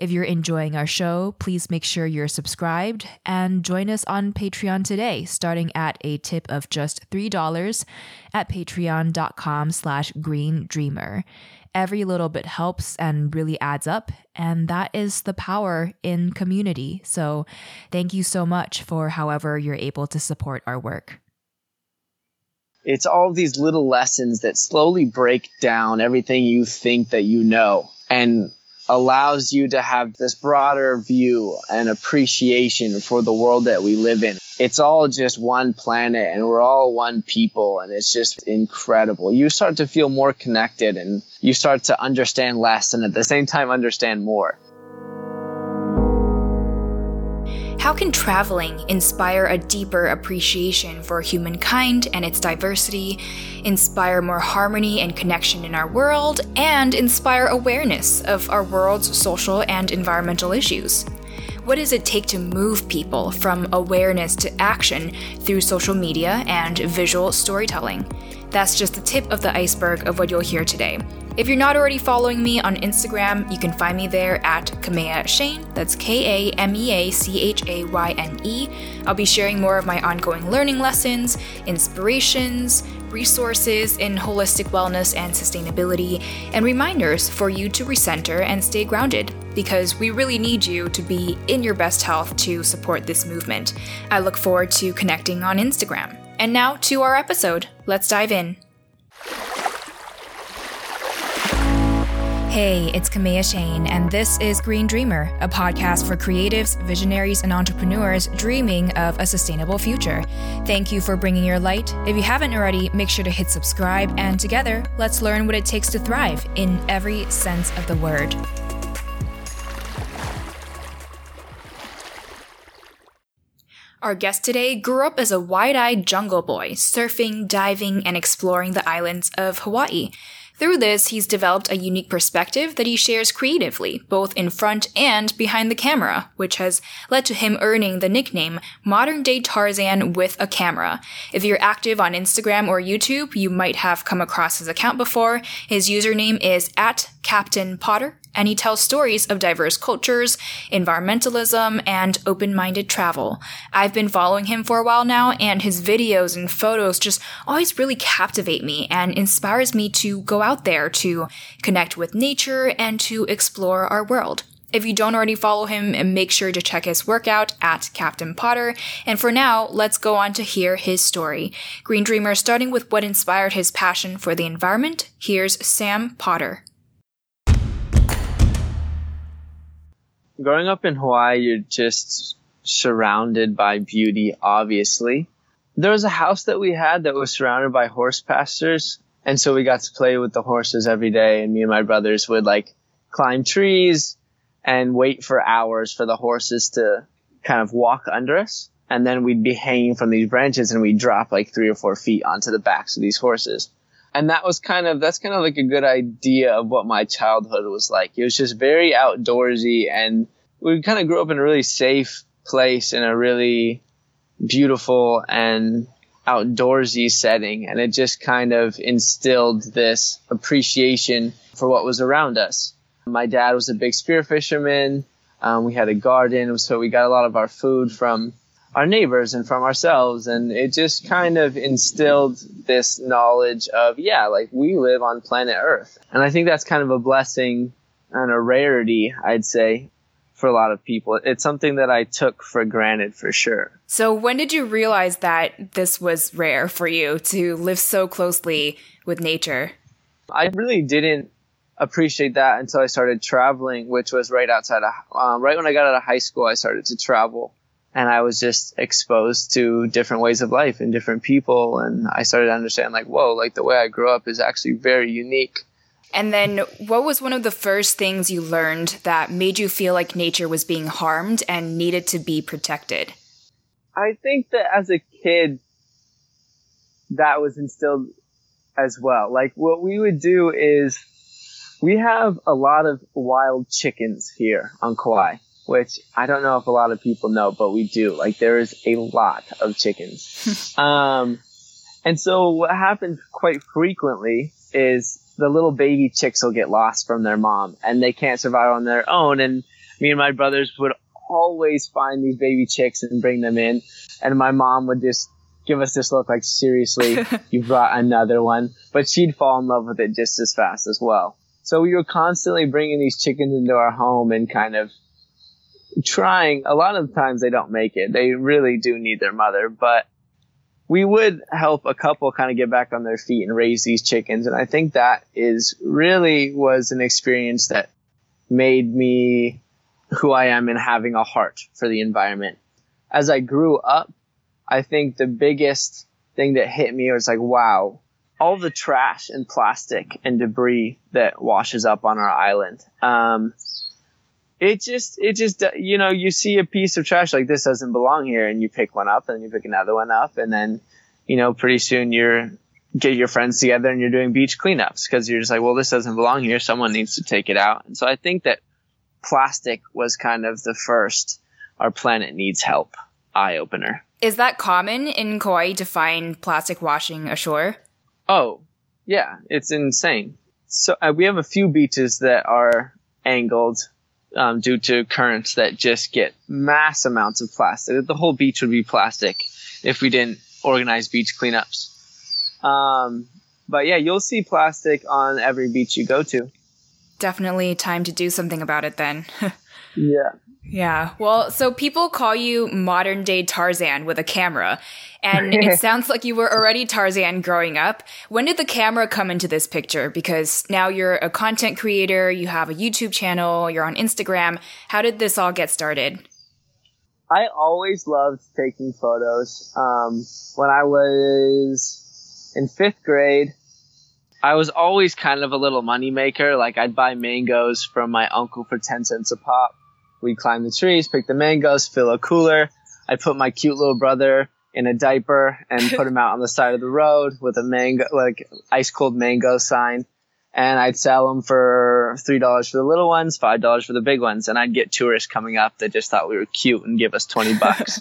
If you're enjoying our show, please make sure you're subscribed and join us on Patreon today, starting at a tip of just $3 at patreon.com slash green dreamer. Every little bit helps and really adds up, and that is the power in community. So thank you so much for however you're able to support our work. It's all these little lessons that slowly break down everything you think that you know. And allows you to have this broader view and appreciation for the world that we live in. It's all just one planet and we're all one people and it's just incredible. You start to feel more connected and you start to understand less and at the same time understand more. How can traveling inspire a deeper appreciation for humankind and its diversity, inspire more harmony and connection in our world, and inspire awareness of our world's social and environmental issues? What does it take to move people from awareness to action through social media and visual storytelling? That's just the tip of the iceberg of what you'll hear today. If you're not already following me on Instagram, you can find me there at Kamea Chayne. That's K A M E A C H A Y N E. I'll be sharing more of my ongoing learning lessons, inspirations, resources in holistic wellness and sustainability, and reminders for you to recenter and stay grounded because we really need you to be in your best health to support this movement. I look forward to connecting on Instagram. And now to our episode. Let's dive in. Hey, it's Kamea Chayne, and this is Green Dreamer, a podcast for creatives, visionaries, and entrepreneurs dreaming of a sustainable future. Thank you for bringing your light. If you haven't already, make sure to hit subscribe, and together, let's learn what it takes to thrive in every sense of the word. Our guest today grew up as a wide eyed jungle boy, surfing, diving, and exploring the islands of Hawaii. Through this, he's developed a unique perspective that he shares creatively, both in front and behind the camera, which has led to him earning the nickname Modern Day Tarzan with a Camera. If you're active on Instagram or YouTube, you might have come across his account before. His username is at Captain Potter and he tells stories of diverse cultures, environmentalism, and open minded travel. I've been following him for a while now, and his videos and photos just always really captivate me and inspires me to go out there to connect with nature and to explore our world. If you don't already follow him, make sure to check his workout at Captain Potter. And for now, let's go on to hear his story. Green Dreamer starting with what inspired his passion for the environment. Here's Sam Potter. Growing up in Hawaii, you're just surrounded by beauty, obviously. There was a house that we had that was surrounded by horse pastures. And so we got to play with the horses every day. And me and my brothers would like climb trees and wait for hours for the horses to kind of walk under us. And then we'd be hanging from these branches and we'd drop like three or four feet onto the backs of these horses. And that was kind of, that's kind of like a good idea of what my childhood was like. It was just very outdoorsy and we kind of grew up in a really safe place in a really beautiful and outdoorsy setting. And it just kind of instilled this appreciation for what was around us. My dad was a big spear fisherman. Um, we had a garden, so we got a lot of our food from our neighbors and from ourselves. And it just kind of instilled this knowledge of, yeah, like we live on planet Earth. And I think that's kind of a blessing and a rarity, I'd say, for a lot of people. It's something that I took for granted for sure. So, when did you realize that this was rare for you to live so closely with nature? I really didn't appreciate that until I started traveling, which was right outside of, um, right when I got out of high school, I started to travel and I was just exposed to different ways of life and different people. And I started to understand like, whoa, like the way I grew up is actually very unique. And then, what was one of the first things you learned that made you feel like nature was being harmed and needed to be protected? I think that as a kid, that was instilled as well. Like what we would do is we have a lot of wild chickens here on Kauai, which I don't know if a lot of people know, but we do. Like there is a lot of chickens. um, and so what happens quite frequently is the little baby chicks will get lost from their mom and they can't survive on their own. And me and my brothers would always find these baby chicks and bring them in. And my mom would just give us this look like, seriously, you brought another one. But she'd fall in love with it just as fast as well. So we were constantly bringing these chickens into our home and kind of trying. A lot of the times they don't make it. They really do need their mother, but we would help a couple kind of get back on their feet and raise these chickens. And I think that is really was an experience that made me who I am in having a heart for the environment. As I grew up, I think the biggest thing that hit me was like, wow, all the trash and plastic and debris that washes up on our island. Um, it just, it just, you know, you see a piece of trash like this doesn't belong here and you pick one up and you pick another one up and then, you know, pretty soon you're, get your friends together and you're doing beach cleanups because you're just like, well, this doesn't belong here. Someone needs to take it out. And so I think that plastic was kind of the first, our planet needs help eye opener. Is that common in Kauai to find plastic washing ashore? Oh, yeah, it's insane. So uh, we have a few beaches that are angled um, due to currents that just get mass amounts of plastic. The whole beach would be plastic if we didn't organize beach cleanups. Um, but yeah, you'll see plastic on every beach you go to. Definitely time to do something about it then. yeah. Yeah. Well, so people call you modern day Tarzan with a camera. And it sounds like you were already Tarzan growing up. When did the camera come into this picture? Because now you're a content creator, you have a YouTube channel, you're on Instagram. How did this all get started? I always loved taking photos. Um, when I was in fifth grade, I was always kind of a little money maker. Like I'd buy mangoes from my uncle for 10 cents a pop. We'd climb the trees, pick the mangoes, fill a cooler. I'd put my cute little brother in a diaper and put him out on the side of the road with a mango, like ice cold mango sign. And I'd sell them for $3 for the little ones, $5 for the big ones. And I'd get tourists coming up that just thought we were cute and give us 20 bucks.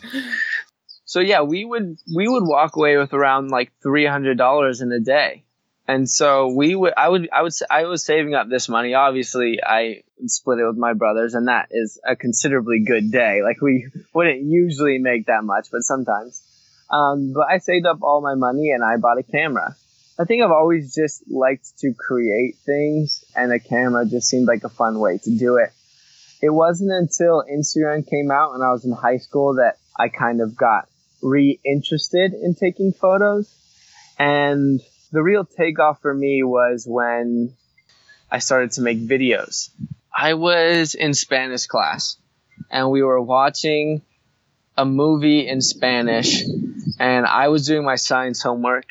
so yeah, we would, we would walk away with around like $300 in a day. And so we would, I would, I would, I was saving up this money. Obviously, I split it with my brothers, and that is a considerably good day. Like we wouldn't usually make that much, but sometimes. Um, but I saved up all my money and I bought a camera. I think I've always just liked to create things, and a camera just seemed like a fun way to do it. It wasn't until Instagram came out and I was in high school that I kind of got re-interested in taking photos. And the real takeoff for me was when I started to make videos. I was in Spanish class and we were watching a movie in Spanish and I was doing my science homework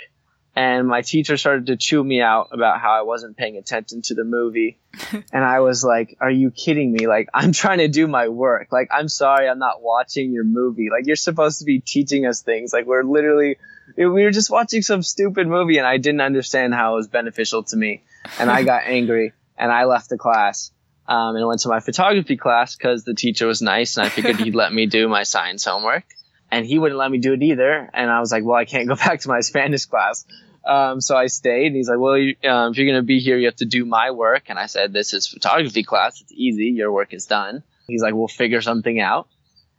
and my teacher started to chew me out about how I wasn't paying attention to the movie. and I was like, are you kidding me? Like, I'm trying to do my work. Like, I'm sorry I'm not watching your movie. Like, you're supposed to be teaching us things. Like, we're literally we were just watching some stupid movie and I didn't understand how it was beneficial to me. And I got angry and I left the class. Um, and I went to my photography class because the teacher was nice and I figured he'd let me do my science homework. And he wouldn't let me do it either. And I was like, well, I can't go back to my Spanish class. Um, so I stayed and he's like, well, you, um, if you're going to be here, you have to do my work. And I said, this is photography class. It's easy. Your work is done. He's like, we'll figure something out.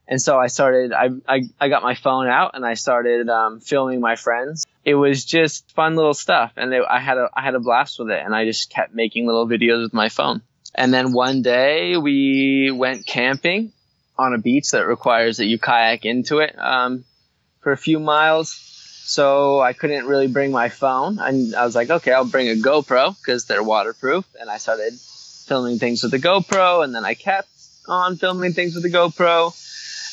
And so I started, I, I, I got my phone out and I started um, filming my friends. It was just fun little stuff. And they, I had a, I had a blast with it. And I just kept making little videos with my phone. And then one day we went camping on a beach that requires that you kayak into it um, for a few miles. So I couldn't really bring my phone. And I was like, okay, I'll bring a GoPro because they're waterproof. And I started filming things with the GoPro. And then I kept on filming things with the GoPro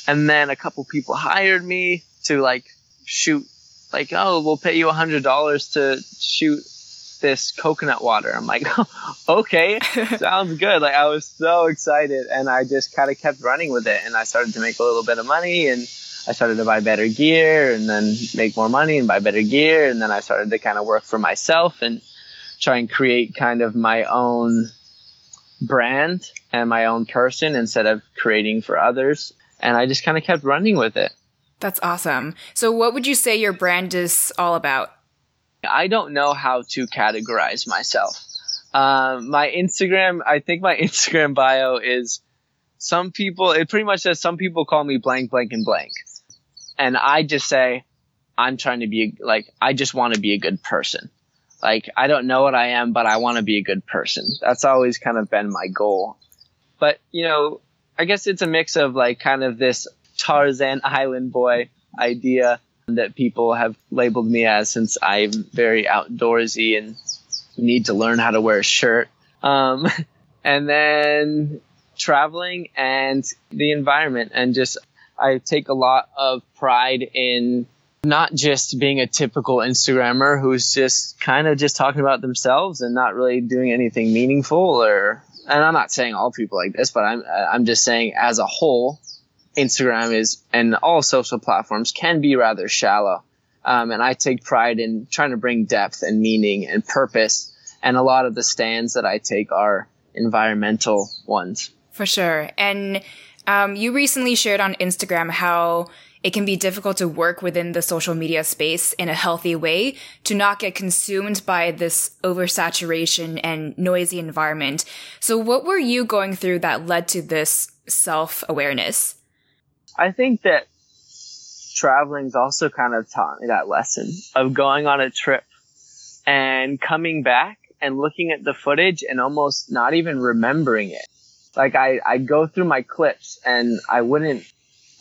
and then a couple people hired me to like shoot like oh we'll pay you a hundred dollars to shoot this coconut water i'm like okay sounds good like i was so excited and i just kind of kept running with it and i started to make a little bit of money and I started to buy better gear and then make more money and buy better gear. And then I started to kind of work for myself and try and create kind of my own brand and my own person instead of creating for others. And I just kind of kept running with it. That's awesome. So, what would you say your brand is all about? I don't know how to categorize myself. Um, my Instagram, I think my Instagram bio is some people, it pretty much says some people call me blank, blank, and blank. And I just say, I'm trying to be like, I just want to be a good person. Like, I don't know what I am, but I want to be a good person. That's always kind of been my goal. But, you know, I guess it's a mix of like kind of this Tarzan Island boy idea that people have labeled me as since I'm very outdoorsy and need to learn how to wear a shirt. Um, and then traveling and the environment and just I take a lot of pride in not just being a typical Instagrammer who's just kind of just talking about themselves and not really doing anything meaningful or and I'm not saying all people like this, but I'm I'm just saying as a whole, Instagram is and all social platforms can be rather shallow. Um, and I take pride in trying to bring depth and meaning and purpose. And a lot of the stands that I take are environmental ones. For sure. And um, you recently shared on Instagram how it can be difficult to work within the social media space in a healthy way to not get consumed by this oversaturation and noisy environment. So, what were you going through that led to this self awareness? I think that traveling's also kind of taught me that lesson of going on a trip and coming back and looking at the footage and almost not even remembering it. Like I, I go through my clips and I wouldn't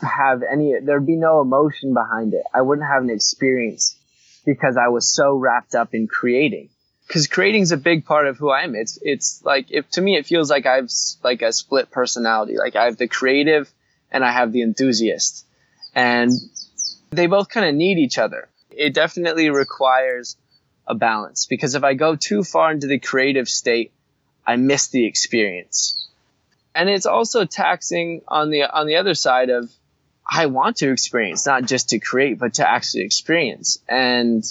have any, there'd be no emotion behind it. I wouldn't have an experience because I was so wrapped up in creating. Cause creating is a big part of who I am. It's, it's like, if to me, it feels like I've like a split personality. Like I have the creative and I have the enthusiast and they both kind of need each other. It definitely requires a balance because if I go too far into the creative state, I miss the experience. And it's also taxing on the on the other side of I want to experience, not just to create, but to actually experience. And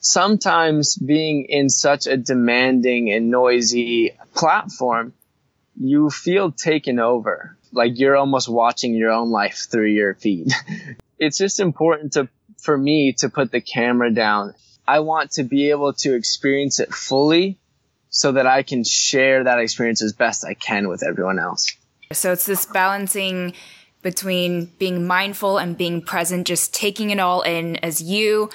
sometimes being in such a demanding and noisy platform, you feel taken over. Like you're almost watching your own life through your feed. it's just important to, for me to put the camera down. I want to be able to experience it fully so that I can share that experience as best I can with everyone else. So it's this balancing between being mindful and being present, just taking it all in as you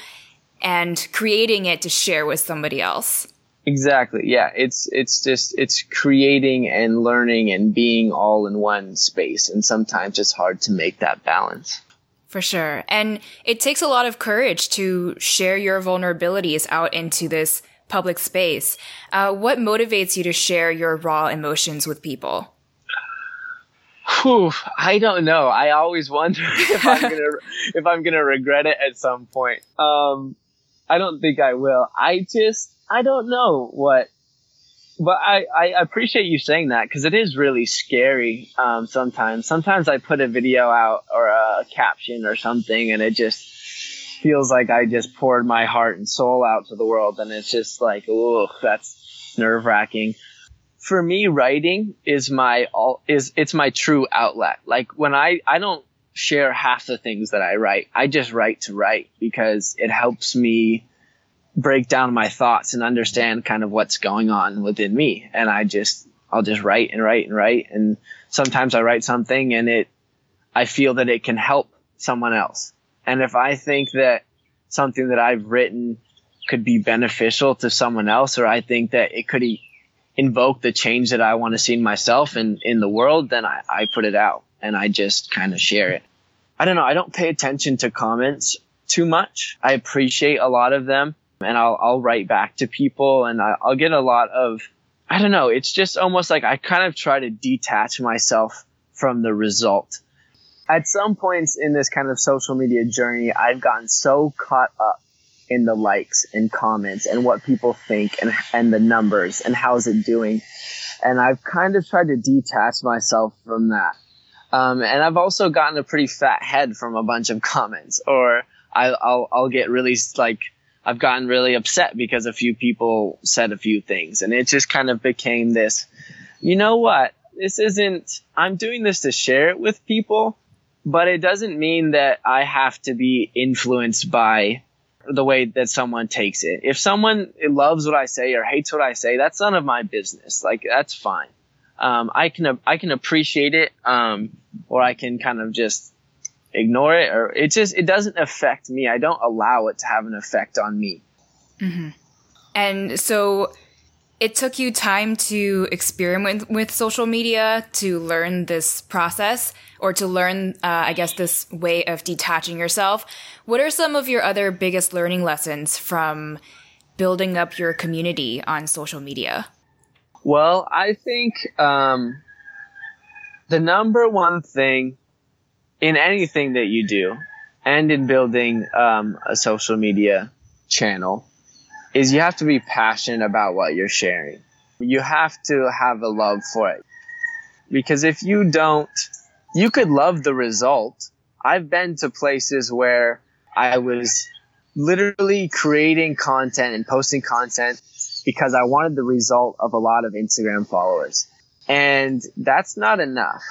and creating it to share with somebody else. Exactly. Yeah. It's, it's just, it's creating and learning and being all in one space. And sometimes it's hard to make that balance. For sure. And it takes a lot of courage to share your vulnerabilities out into this public space. Uh, what motivates you to share your raw emotions with people? Whew, I don't know. I always wonder if I'm gonna if I'm gonna regret it at some point. Um, I don't think I will. I just I don't know what. But I, I appreciate you saying that because it is really scary um, sometimes. Sometimes I put a video out or a caption or something and it just feels like I just poured my heart and soul out to the world and it's just like, oh, that's nerve wracking for me, writing is my all is it's my true outlet. Like when I I don't share half the things that I write. I just write to write because it helps me break down my thoughts and understand kind of what's going on within me. And I just I'll just write and write and write. And sometimes I write something and it I feel that it can help someone else. And if I think that something that I've written could be beneficial to someone else, or I think that it could invoke the change that I want to see in myself and in the world, then I, I put it out and I just kind of share it. I don't know. I don't pay attention to comments too much. I appreciate a lot of them and I'll, I'll write back to people and I, I'll get a lot of, I don't know. It's just almost like I kind of try to detach myself from the result. At some points in this kind of social media journey, I've gotten so caught up in the likes and comments and what people think and, and the numbers and how's it doing. And I've kind of tried to detach myself from that. Um, and I've also gotten a pretty fat head from a bunch of comments, or I, will I'll get really like I've gotten really upset because a few people said a few things, and it just kind of became this. You know what? This isn't. I'm doing this to share it with people, but it doesn't mean that I have to be influenced by the way that someone takes it. If someone loves what I say or hates what I say, that's none of my business. Like that's fine. Um, I can I can appreciate it, um, or I can kind of just ignore it, or it just it doesn't affect me. I don't allow it to have an effect on me. Mm-hmm. And so, it took you time to experiment with social media to learn this process or to learn, uh, I guess, this way of detaching yourself. What are some of your other biggest learning lessons from building up your community on social media? Well, I think um, the number one thing in anything that you do and in building um, a social media channel is you have to be passionate about what you're sharing. You have to have a love for it. Because if you don't, you could love the result. I've been to places where I was literally creating content and posting content because I wanted the result of a lot of Instagram followers. And that's not enough.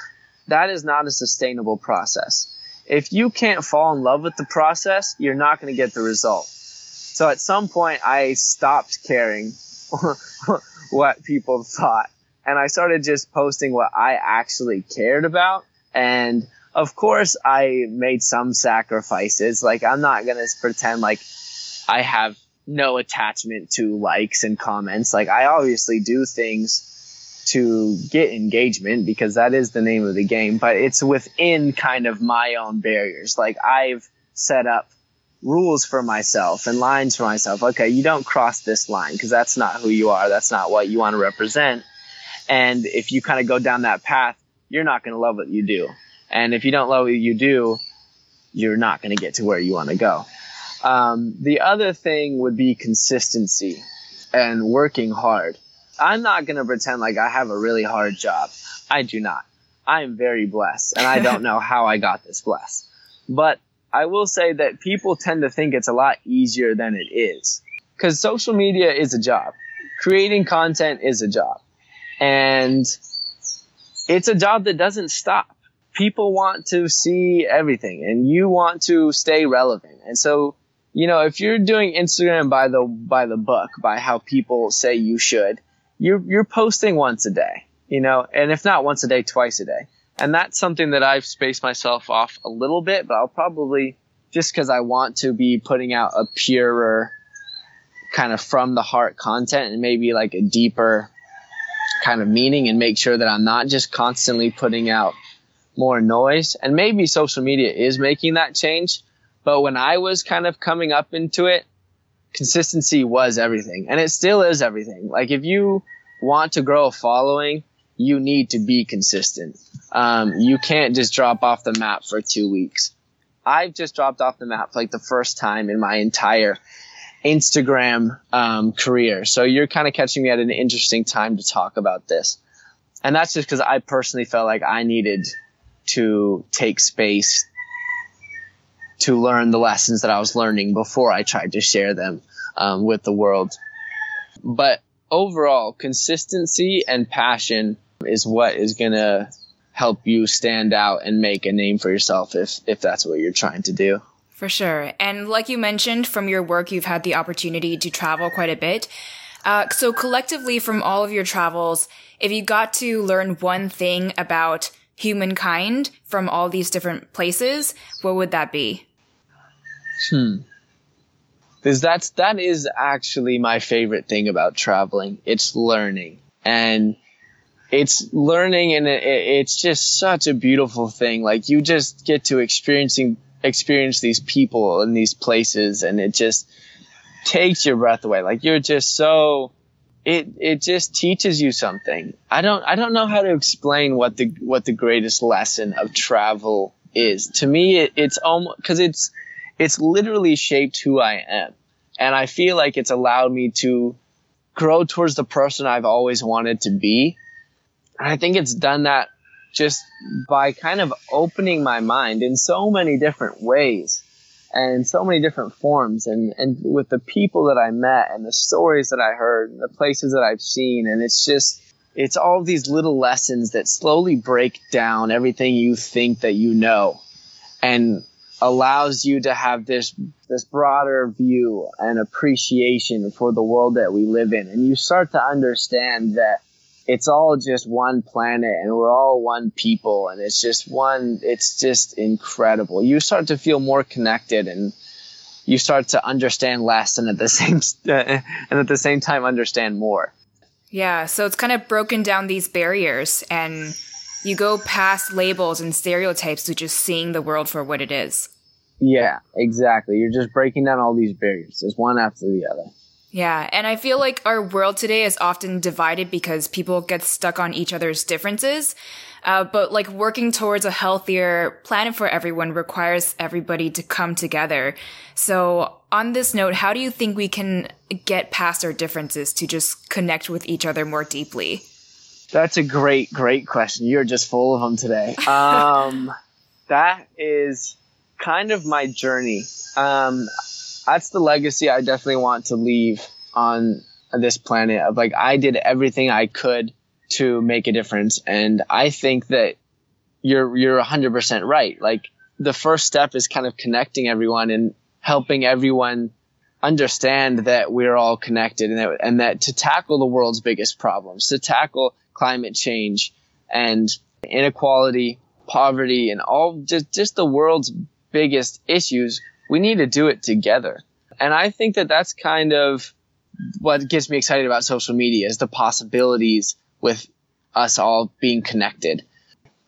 That is not a sustainable process. If you can't fall in love with the process, you're not going to get the result. So at some point, I stopped caring what people thought and I started just posting what I actually cared about. And of course, I made some sacrifices. Like, I'm not going to pretend like I have no attachment to likes and comments. Like I obviously do things to get engagement because that is the name of the game, but it's within kind of my own barriers. Like I've set up rules for myself and lines for myself. Okay, you don't cross this line because that's not who you are. That's not what you want to represent. And if you kind of go down that path, you're not going to love what you do. And if you don't love what you do, you're not going to get to where you want to go. Um, the other thing would be consistency and working hard. I'm not going to pretend like I have a really hard job. I do not. I am very blessed and I don't know how I got this blessed. But I will say that people tend to think it's a lot easier than it is because social media is a job. Creating content is a job and it's a job that doesn't stop. People want to see everything and you want to stay relevant. And so you know, if you're doing Instagram by the by the book, by how people say you should, you're you're posting once a day, you know, and if not once a day, twice a day. And that's something that I've spaced myself off a little bit, but I'll probably just because I want to be putting out a purer kind of from the heart content and maybe like a deeper kind of meaning and make sure that I'm not just constantly putting out more noise. And maybe social media is making that change, but when I was kind of coming up into it, consistency was everything and it still is everything. Like if you want to grow a following, you need to be consistent. Um, you can't just drop off the map for two weeks. I've just dropped off the map like the first time in my entire Instagram um, career. So you're kind of catching me at an interesting time to talk about this. And that's just because I personally felt like I needed to take space to learn the lessons that I was learning before I tried to share them um, with the world. But overall, consistency and passion is what is going to help you stand out and make a name for yourself if if that's what you're trying to do. For sure. And like you mentioned, from your work, you've had the opportunity to travel quite a bit. Uh, so collectively, from all of your travels, if you got to learn one thing about humankind from all these different places, what would that be? Hmm. Because that's that is actually my favorite thing about traveling. It's learning, and it's learning, and it, it's just such a beautiful thing. Like you just get to experiencing experience these people and these places, and it just takes your breath away. Like you're just so it it just teaches you something. I don't I don't know how to explain what the what the greatest lesson of travel is. To me, it, it's almost because it's it's literally shaped who I am. And I feel like it's allowed me to grow towards the person I've always wanted to be. And I think it's done that just by kind of opening my mind in so many different ways and so many different forms and, and with the people that I met and the stories that I heard and the places that I've seen. And it's just, it's all these little lessons that slowly break down everything you think that you know and allows you to have this this broader view and appreciation for the world that we live in and you start to understand that it's all just one planet and we're all one people and it's just one it's just incredible. You start to feel more connected and you start to understand less and at the same and at the same time understand more. Yeah so it's kind of broken down these barriers and you go past labels and stereotypes to just seeing the world for what it is. Yeah exactly. You're just breaking down all these barriers. There's one after the other yeah, and I feel like our world today is often divided because people get stuck on each other's differences. Uh, but like working towards a healthier planet for everyone requires everybody to come together. So on this note, how do you think we can get past our differences to just connect with each other more deeply? That's a great, great question. You're just full of them today. Um, that is kind of my journey. Um, that's the legacy I definitely want to leave on this planet of like I did everything I could to make a difference. And I think that you're you're 100% right. Like the first step is kind of connecting everyone and helping everyone understand that we're all connected and that, and that to tackle the world's biggest problems to tackle climate change and inequality poverty and all just just the world's biggest issues we need to do it together. And I think that that's kind of what gets me excited about social media is the possibilities with us all being connected.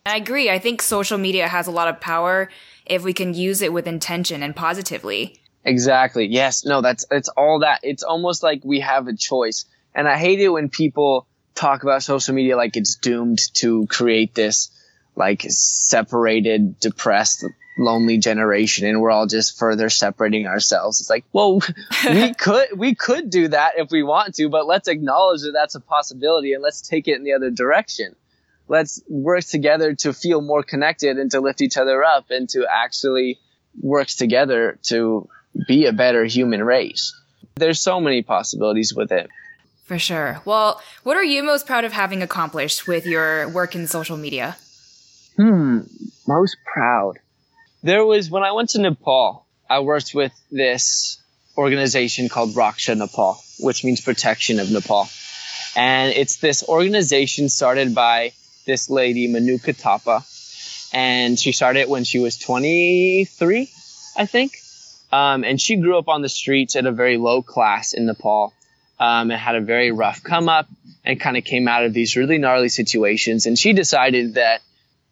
I agree. I think social media has a lot of power if we can use it with intention and positively. Exactly. Yes. No, that's it's all that. It's almost like we have a choice. And I hate it when people talk about social media like it's doomed to create this like separated, depressed lonely generation and we're all just further separating ourselves. It's like, well, we could, we could do that if we want to, but let's acknowledge that that's a possibility and let's take it in the other direction. Let's work together to feel more connected and to lift each other up and to actually work together to be a better human race. There's so many possibilities with it. For sure. Well, what are you most proud of having accomplished with your work in social media? Hmm, most proud there was when I went to Nepal, I worked with this organization called Raksha Nepal, which means protection of Nepal. And it's this organization started by this lady, Manuka Thapa. And she started when she was 23, I think. Um, and she grew up on the streets at a very low class in Nepal. Um, and had a very rough come up and kind of came out of these really gnarly situations. And she decided that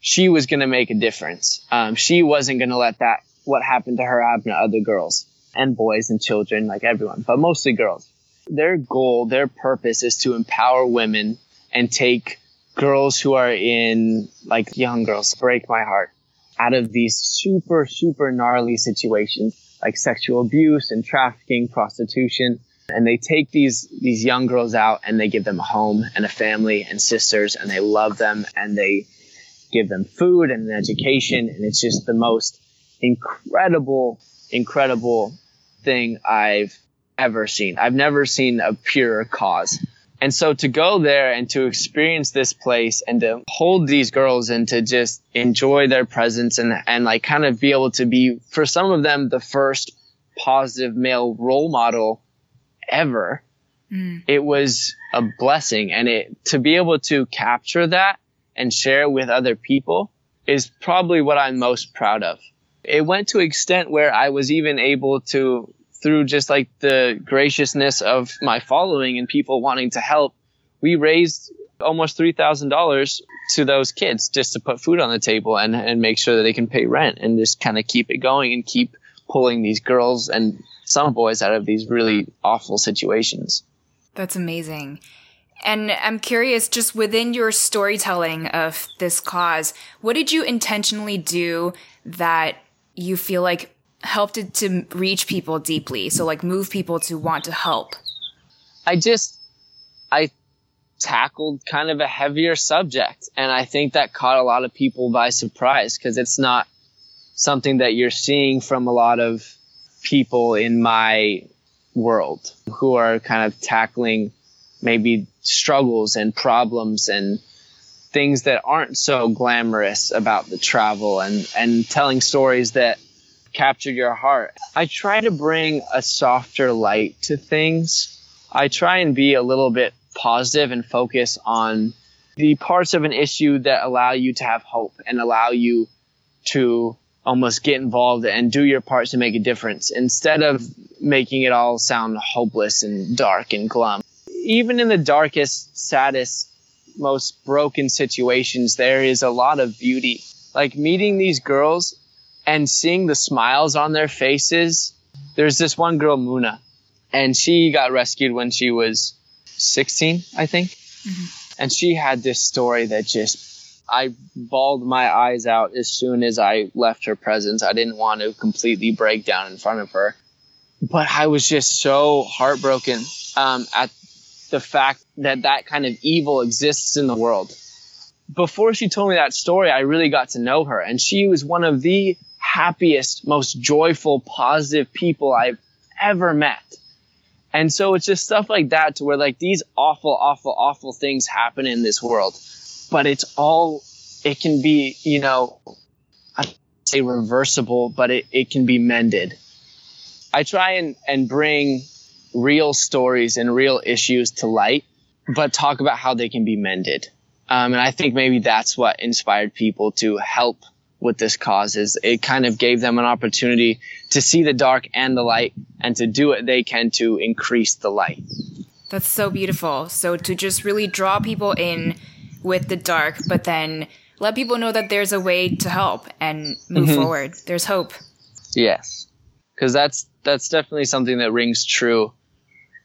she was going to make a difference. Um, she wasn't going to let that, what happened to her happen to other girls and boys and children, like everyone, but mostly girls. Their goal, their purpose is to empower women and take girls who are in, like young girls, break my heart, out of these super, super gnarly situations like sexual abuse and trafficking, prostitution. And they take these, these young girls out and they give them a home and a family and sisters and they love them and they give them food and an education. And it's just the most incredible, incredible thing I've ever seen. I've never seen a purer cause. And so to go there and to experience this place and to hold these girls and to just enjoy their presence and, and like kind of be able to be, for some of them, the first positive male role model ever. Mm. It was a blessing. And it, to be able to capture that and share with other people is probably what I'm most proud of. It went to extent where I was even able to, through just like the graciousness of my following and people wanting to help, we raised almost $3,000 to those kids just to put food on the table and, and make sure that they can pay rent and just kind of keep it going and keep pulling these girls and some boys out of these really awful situations. That's amazing. And I'm curious, just within your storytelling of this cause, what did you intentionally do that you feel like helped it to reach people deeply? So, like, move people to want to help? I just, I tackled kind of a heavier subject. And I think that caught a lot of people by surprise because it's not something that you're seeing from a lot of people in my world who are kind of tackling maybe struggles and problems and things that aren't so glamorous about the travel and, and telling stories that capture your heart. I try to bring a softer light to things. I try and be a little bit positive and focus on the parts of an issue that allow you to have hope and allow you to almost get involved and do your part to make a difference instead of making it all sound hopeless and dark and glum. Even in the darkest, saddest, most broken situations, there is a lot of beauty. Like meeting these girls and seeing the smiles on their faces. There's this one girl, Muna, and she got rescued when she was 16, I think. Mm-hmm. And she had this story that just, I bawled my eyes out as soon as I left her presence. I didn't want to completely break down in front of her. But I was just so heartbroken um, at the fact that that kind of evil exists in the world. Before she told me that story, I really got to know her. And she was one of the happiest, most joyful, positive people I've ever met. And so it's just stuff like that to where like these awful, awful, awful things happen in this world, but it's all, it can be, you know, I say reversible, but it, it can be mended. I try and, and bring real stories and real issues to light, but talk about how they can be mended. Um, and I think maybe that's what inspired people to help with this cause is it kind of gave them an opportunity to see the dark and the light and to do what they can to increase the light. That's so beautiful. So to just really draw people in with the dark, but then let people know that there's a way to help and move mm-hmm. forward. There's hope. Yes. Cuz that's that's definitely something that rings true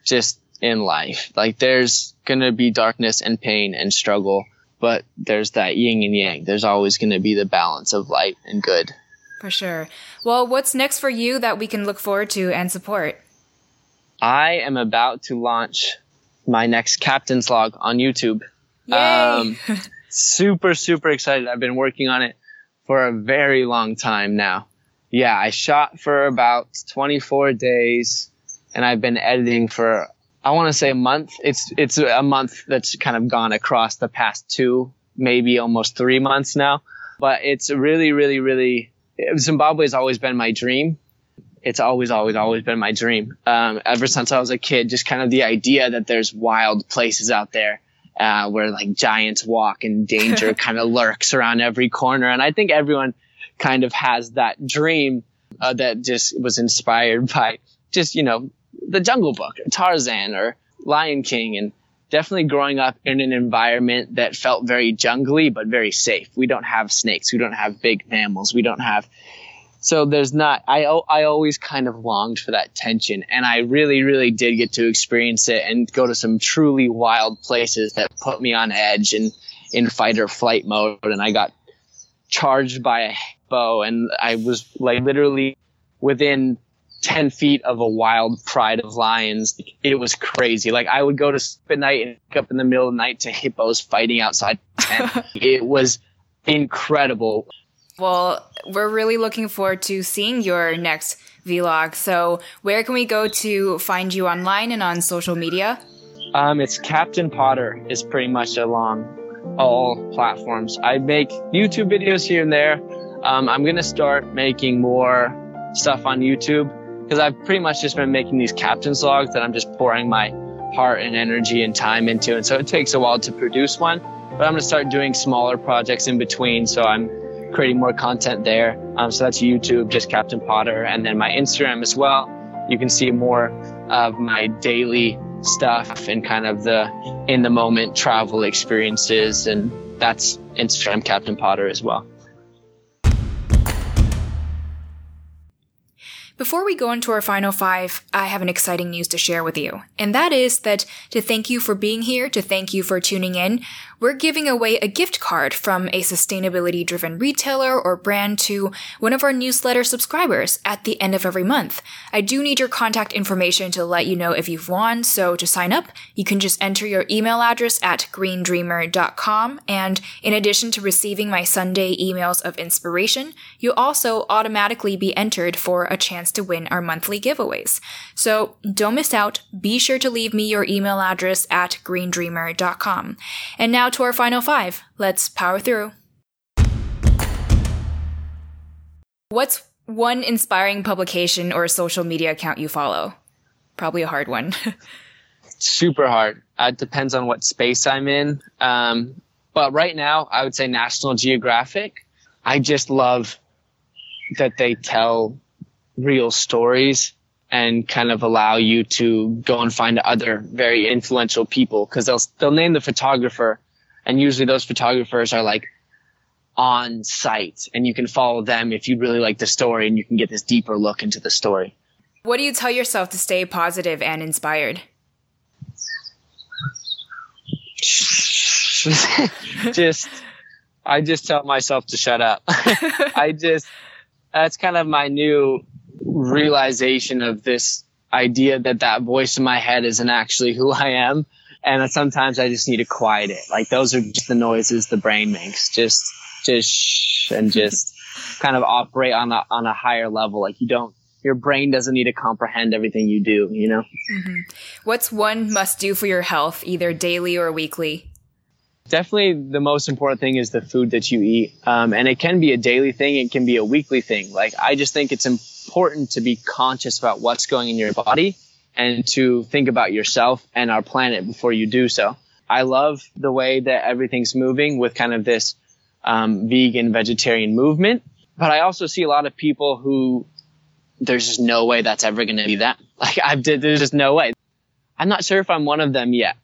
just in life. Like there's going to be darkness and pain and struggle but there's that yin and yang. There's always going to be the balance of light and good. For sure. Well, what's next for you that we can look forward to and support? I am about to launch my next captain's log on YouTube. Yay! Um, super, super excited. I've been working on it for a very long time now. Yeah, I shot for about 24 days and I've been editing for I want to say a month. It's it's a month that's kind of gone across the past two, maybe almost three months now. But it's really, really, really. Zimbabwe has always been my dream. It's always, always, always been my dream. Um, ever since I was a kid, just kind of the idea that there's wild places out there uh, where like giants walk and danger kind of lurks around every corner. And I think everyone kind of has that dream uh, that just was inspired by just you know the Jungle Book or Tarzan or Lion King and definitely growing up in an environment that felt very jungly but very safe. We don't have snakes, we don't have big mammals, we don't have so there's not I I always kind of longed for that tension and I really really did get to experience it and go to some truly wild places that put me on edge and in fight or flight mode and I got charged by a hippo and I was like literally within 10 feet of a wild pride of lions. It was crazy. Like I would go to sleep at night and wake up in the middle of the night to hippos fighting outside. it was incredible. Well, we're really looking forward to seeing your next vlog. So where can we go to find you online and on social media? Um, it's Captain Potter is pretty much along all platforms. I make YouTube videos here and there. Um, I'm going to start making more stuff on YouTube because I've pretty much just been making these captain's logs that I'm just pouring my heart and energy and time into. And so it takes a while to produce one, but I'm going to start doing smaller projects in between. So I'm creating more content there. Um, so that's YouTube, just Captain Potter, and then my Instagram as well. You can see more of my daily stuff and kind of the in the moment travel experiences. And that's Instagram Captain Potter as well. Before we go into our final five, I have an exciting news to share with you. And that is that to thank you for being here, to thank you for tuning in, we're giving away a gift card from a sustainability driven retailer or brand to one of our newsletter subscribers at the end of every month. I do need your contact information to let you know if you've won, so to sign up, you can just enter your email address at greendreamer.com. And in addition to receiving my Sunday emails of inspiration, you'll also automatically be entered for a chance to win our monthly giveaways. So don't miss out. Be sure to leave me your email address at greendreamer.com. And now to our final five. Let's power through. What's one inspiring publication or social media account you follow? Probably a hard one. Super hard. Uh, it depends on what space I'm in. Um, but right now, I would say National Geographic. I just love that they tell real stories and kind of allow you to go and find other very influential people because they'll they'll name the photographer and usually those photographers are like on site and you can follow them if you really like the story and you can get this deeper look into the story. What do you tell yourself to stay positive and inspired? just I just tell myself to shut up. I just that's kind of my new realization of this idea that that voice in my head isn't actually who I am. And sometimes I just need to quiet it. Like those are just the noises the brain makes. Just, just shh and just kind of operate on a, on a higher level. Like you don't, your brain doesn't need to comprehend everything you do, you know? Mm-hmm. What's one must do for your health, either daily or weekly? Definitely the most important thing is the food that you eat. Um, and it can be a daily thing. It can be a weekly thing. Like I just think it's important to be conscious about what's going in your body and to think about yourself and our planet before you do so. I love the way that everything's moving with kind of this um, vegan vegetarian movement, but I also see a lot of people who there's just no way that's ever going to be that. Like I've did, there's just no way. I'm not sure if I'm one of them yet.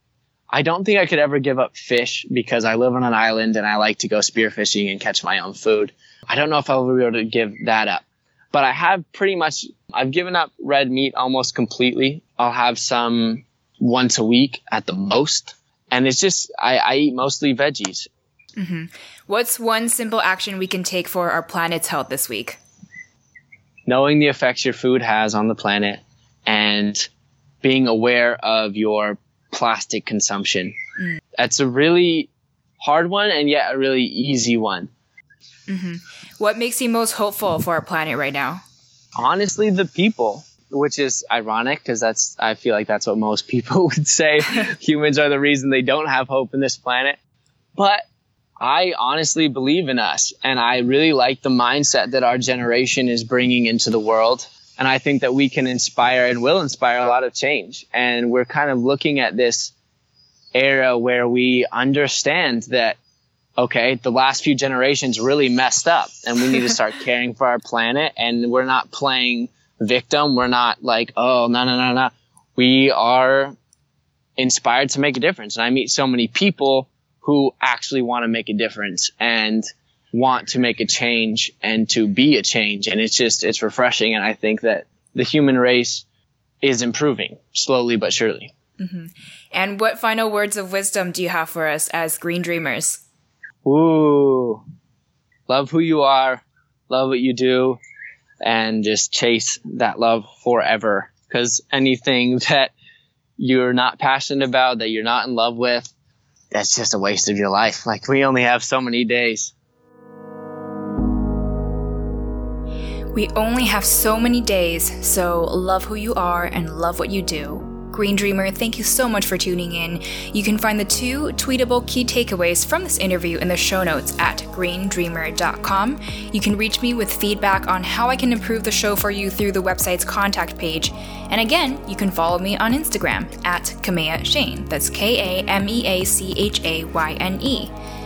I don't think I could ever give up fish because I live on an island and I like to go spearfishing and catch my own food. I don't know if I'll ever be able to give that up but I have pretty much, I've given up red meat almost completely. I'll have some once a week at the most. And it's just, I, I eat mostly veggies. Mm-hmm. What's one simple action we can take for our planet's health this week? Knowing the effects your food has on the planet and being aware of your plastic consumption. Mm. That's a really hard one and yet a really easy one. Mm-hmm. What makes you most hopeful for our planet right now? Honestly, the people, which is ironic because that's, I feel like that's what most people would say. Humans are the reason they don't have hope in this planet. But I honestly believe in us and I really like the mindset that our generation is bringing into the world. And I think that we can inspire and will inspire a lot of change. And we're kind of looking at this era where we understand that okay, the last few generations really messed up and we need to start caring for our planet and we're not playing victim. We're not like, oh, no, no, no, no. We are inspired to make a difference. And I meet so many people who actually want to make a difference and want to make a change and to be a change. And it's just, it's refreshing. And I think that the human race is improving slowly but surely. Mm-hmm. And what final words of wisdom do you have for us as green dreamers? Ooh, love who you are, love what you do, and just chase that love forever. Because anything that you're not passionate about, that you're not in love with, that's just a waste of your life. Like we only have so many days. We only have so many days, so love who you are and love what you do. Green Dreamer, thank you so much for tuning in. You can find the two tweetable key takeaways from this interview in the show notes at greendreamer.com. You can reach me with feedback on how I can improve the show for you through the website's contact page. And again, you can follow me on Instagram at Kamea Chayne. That's K A M E A C H A Y N E.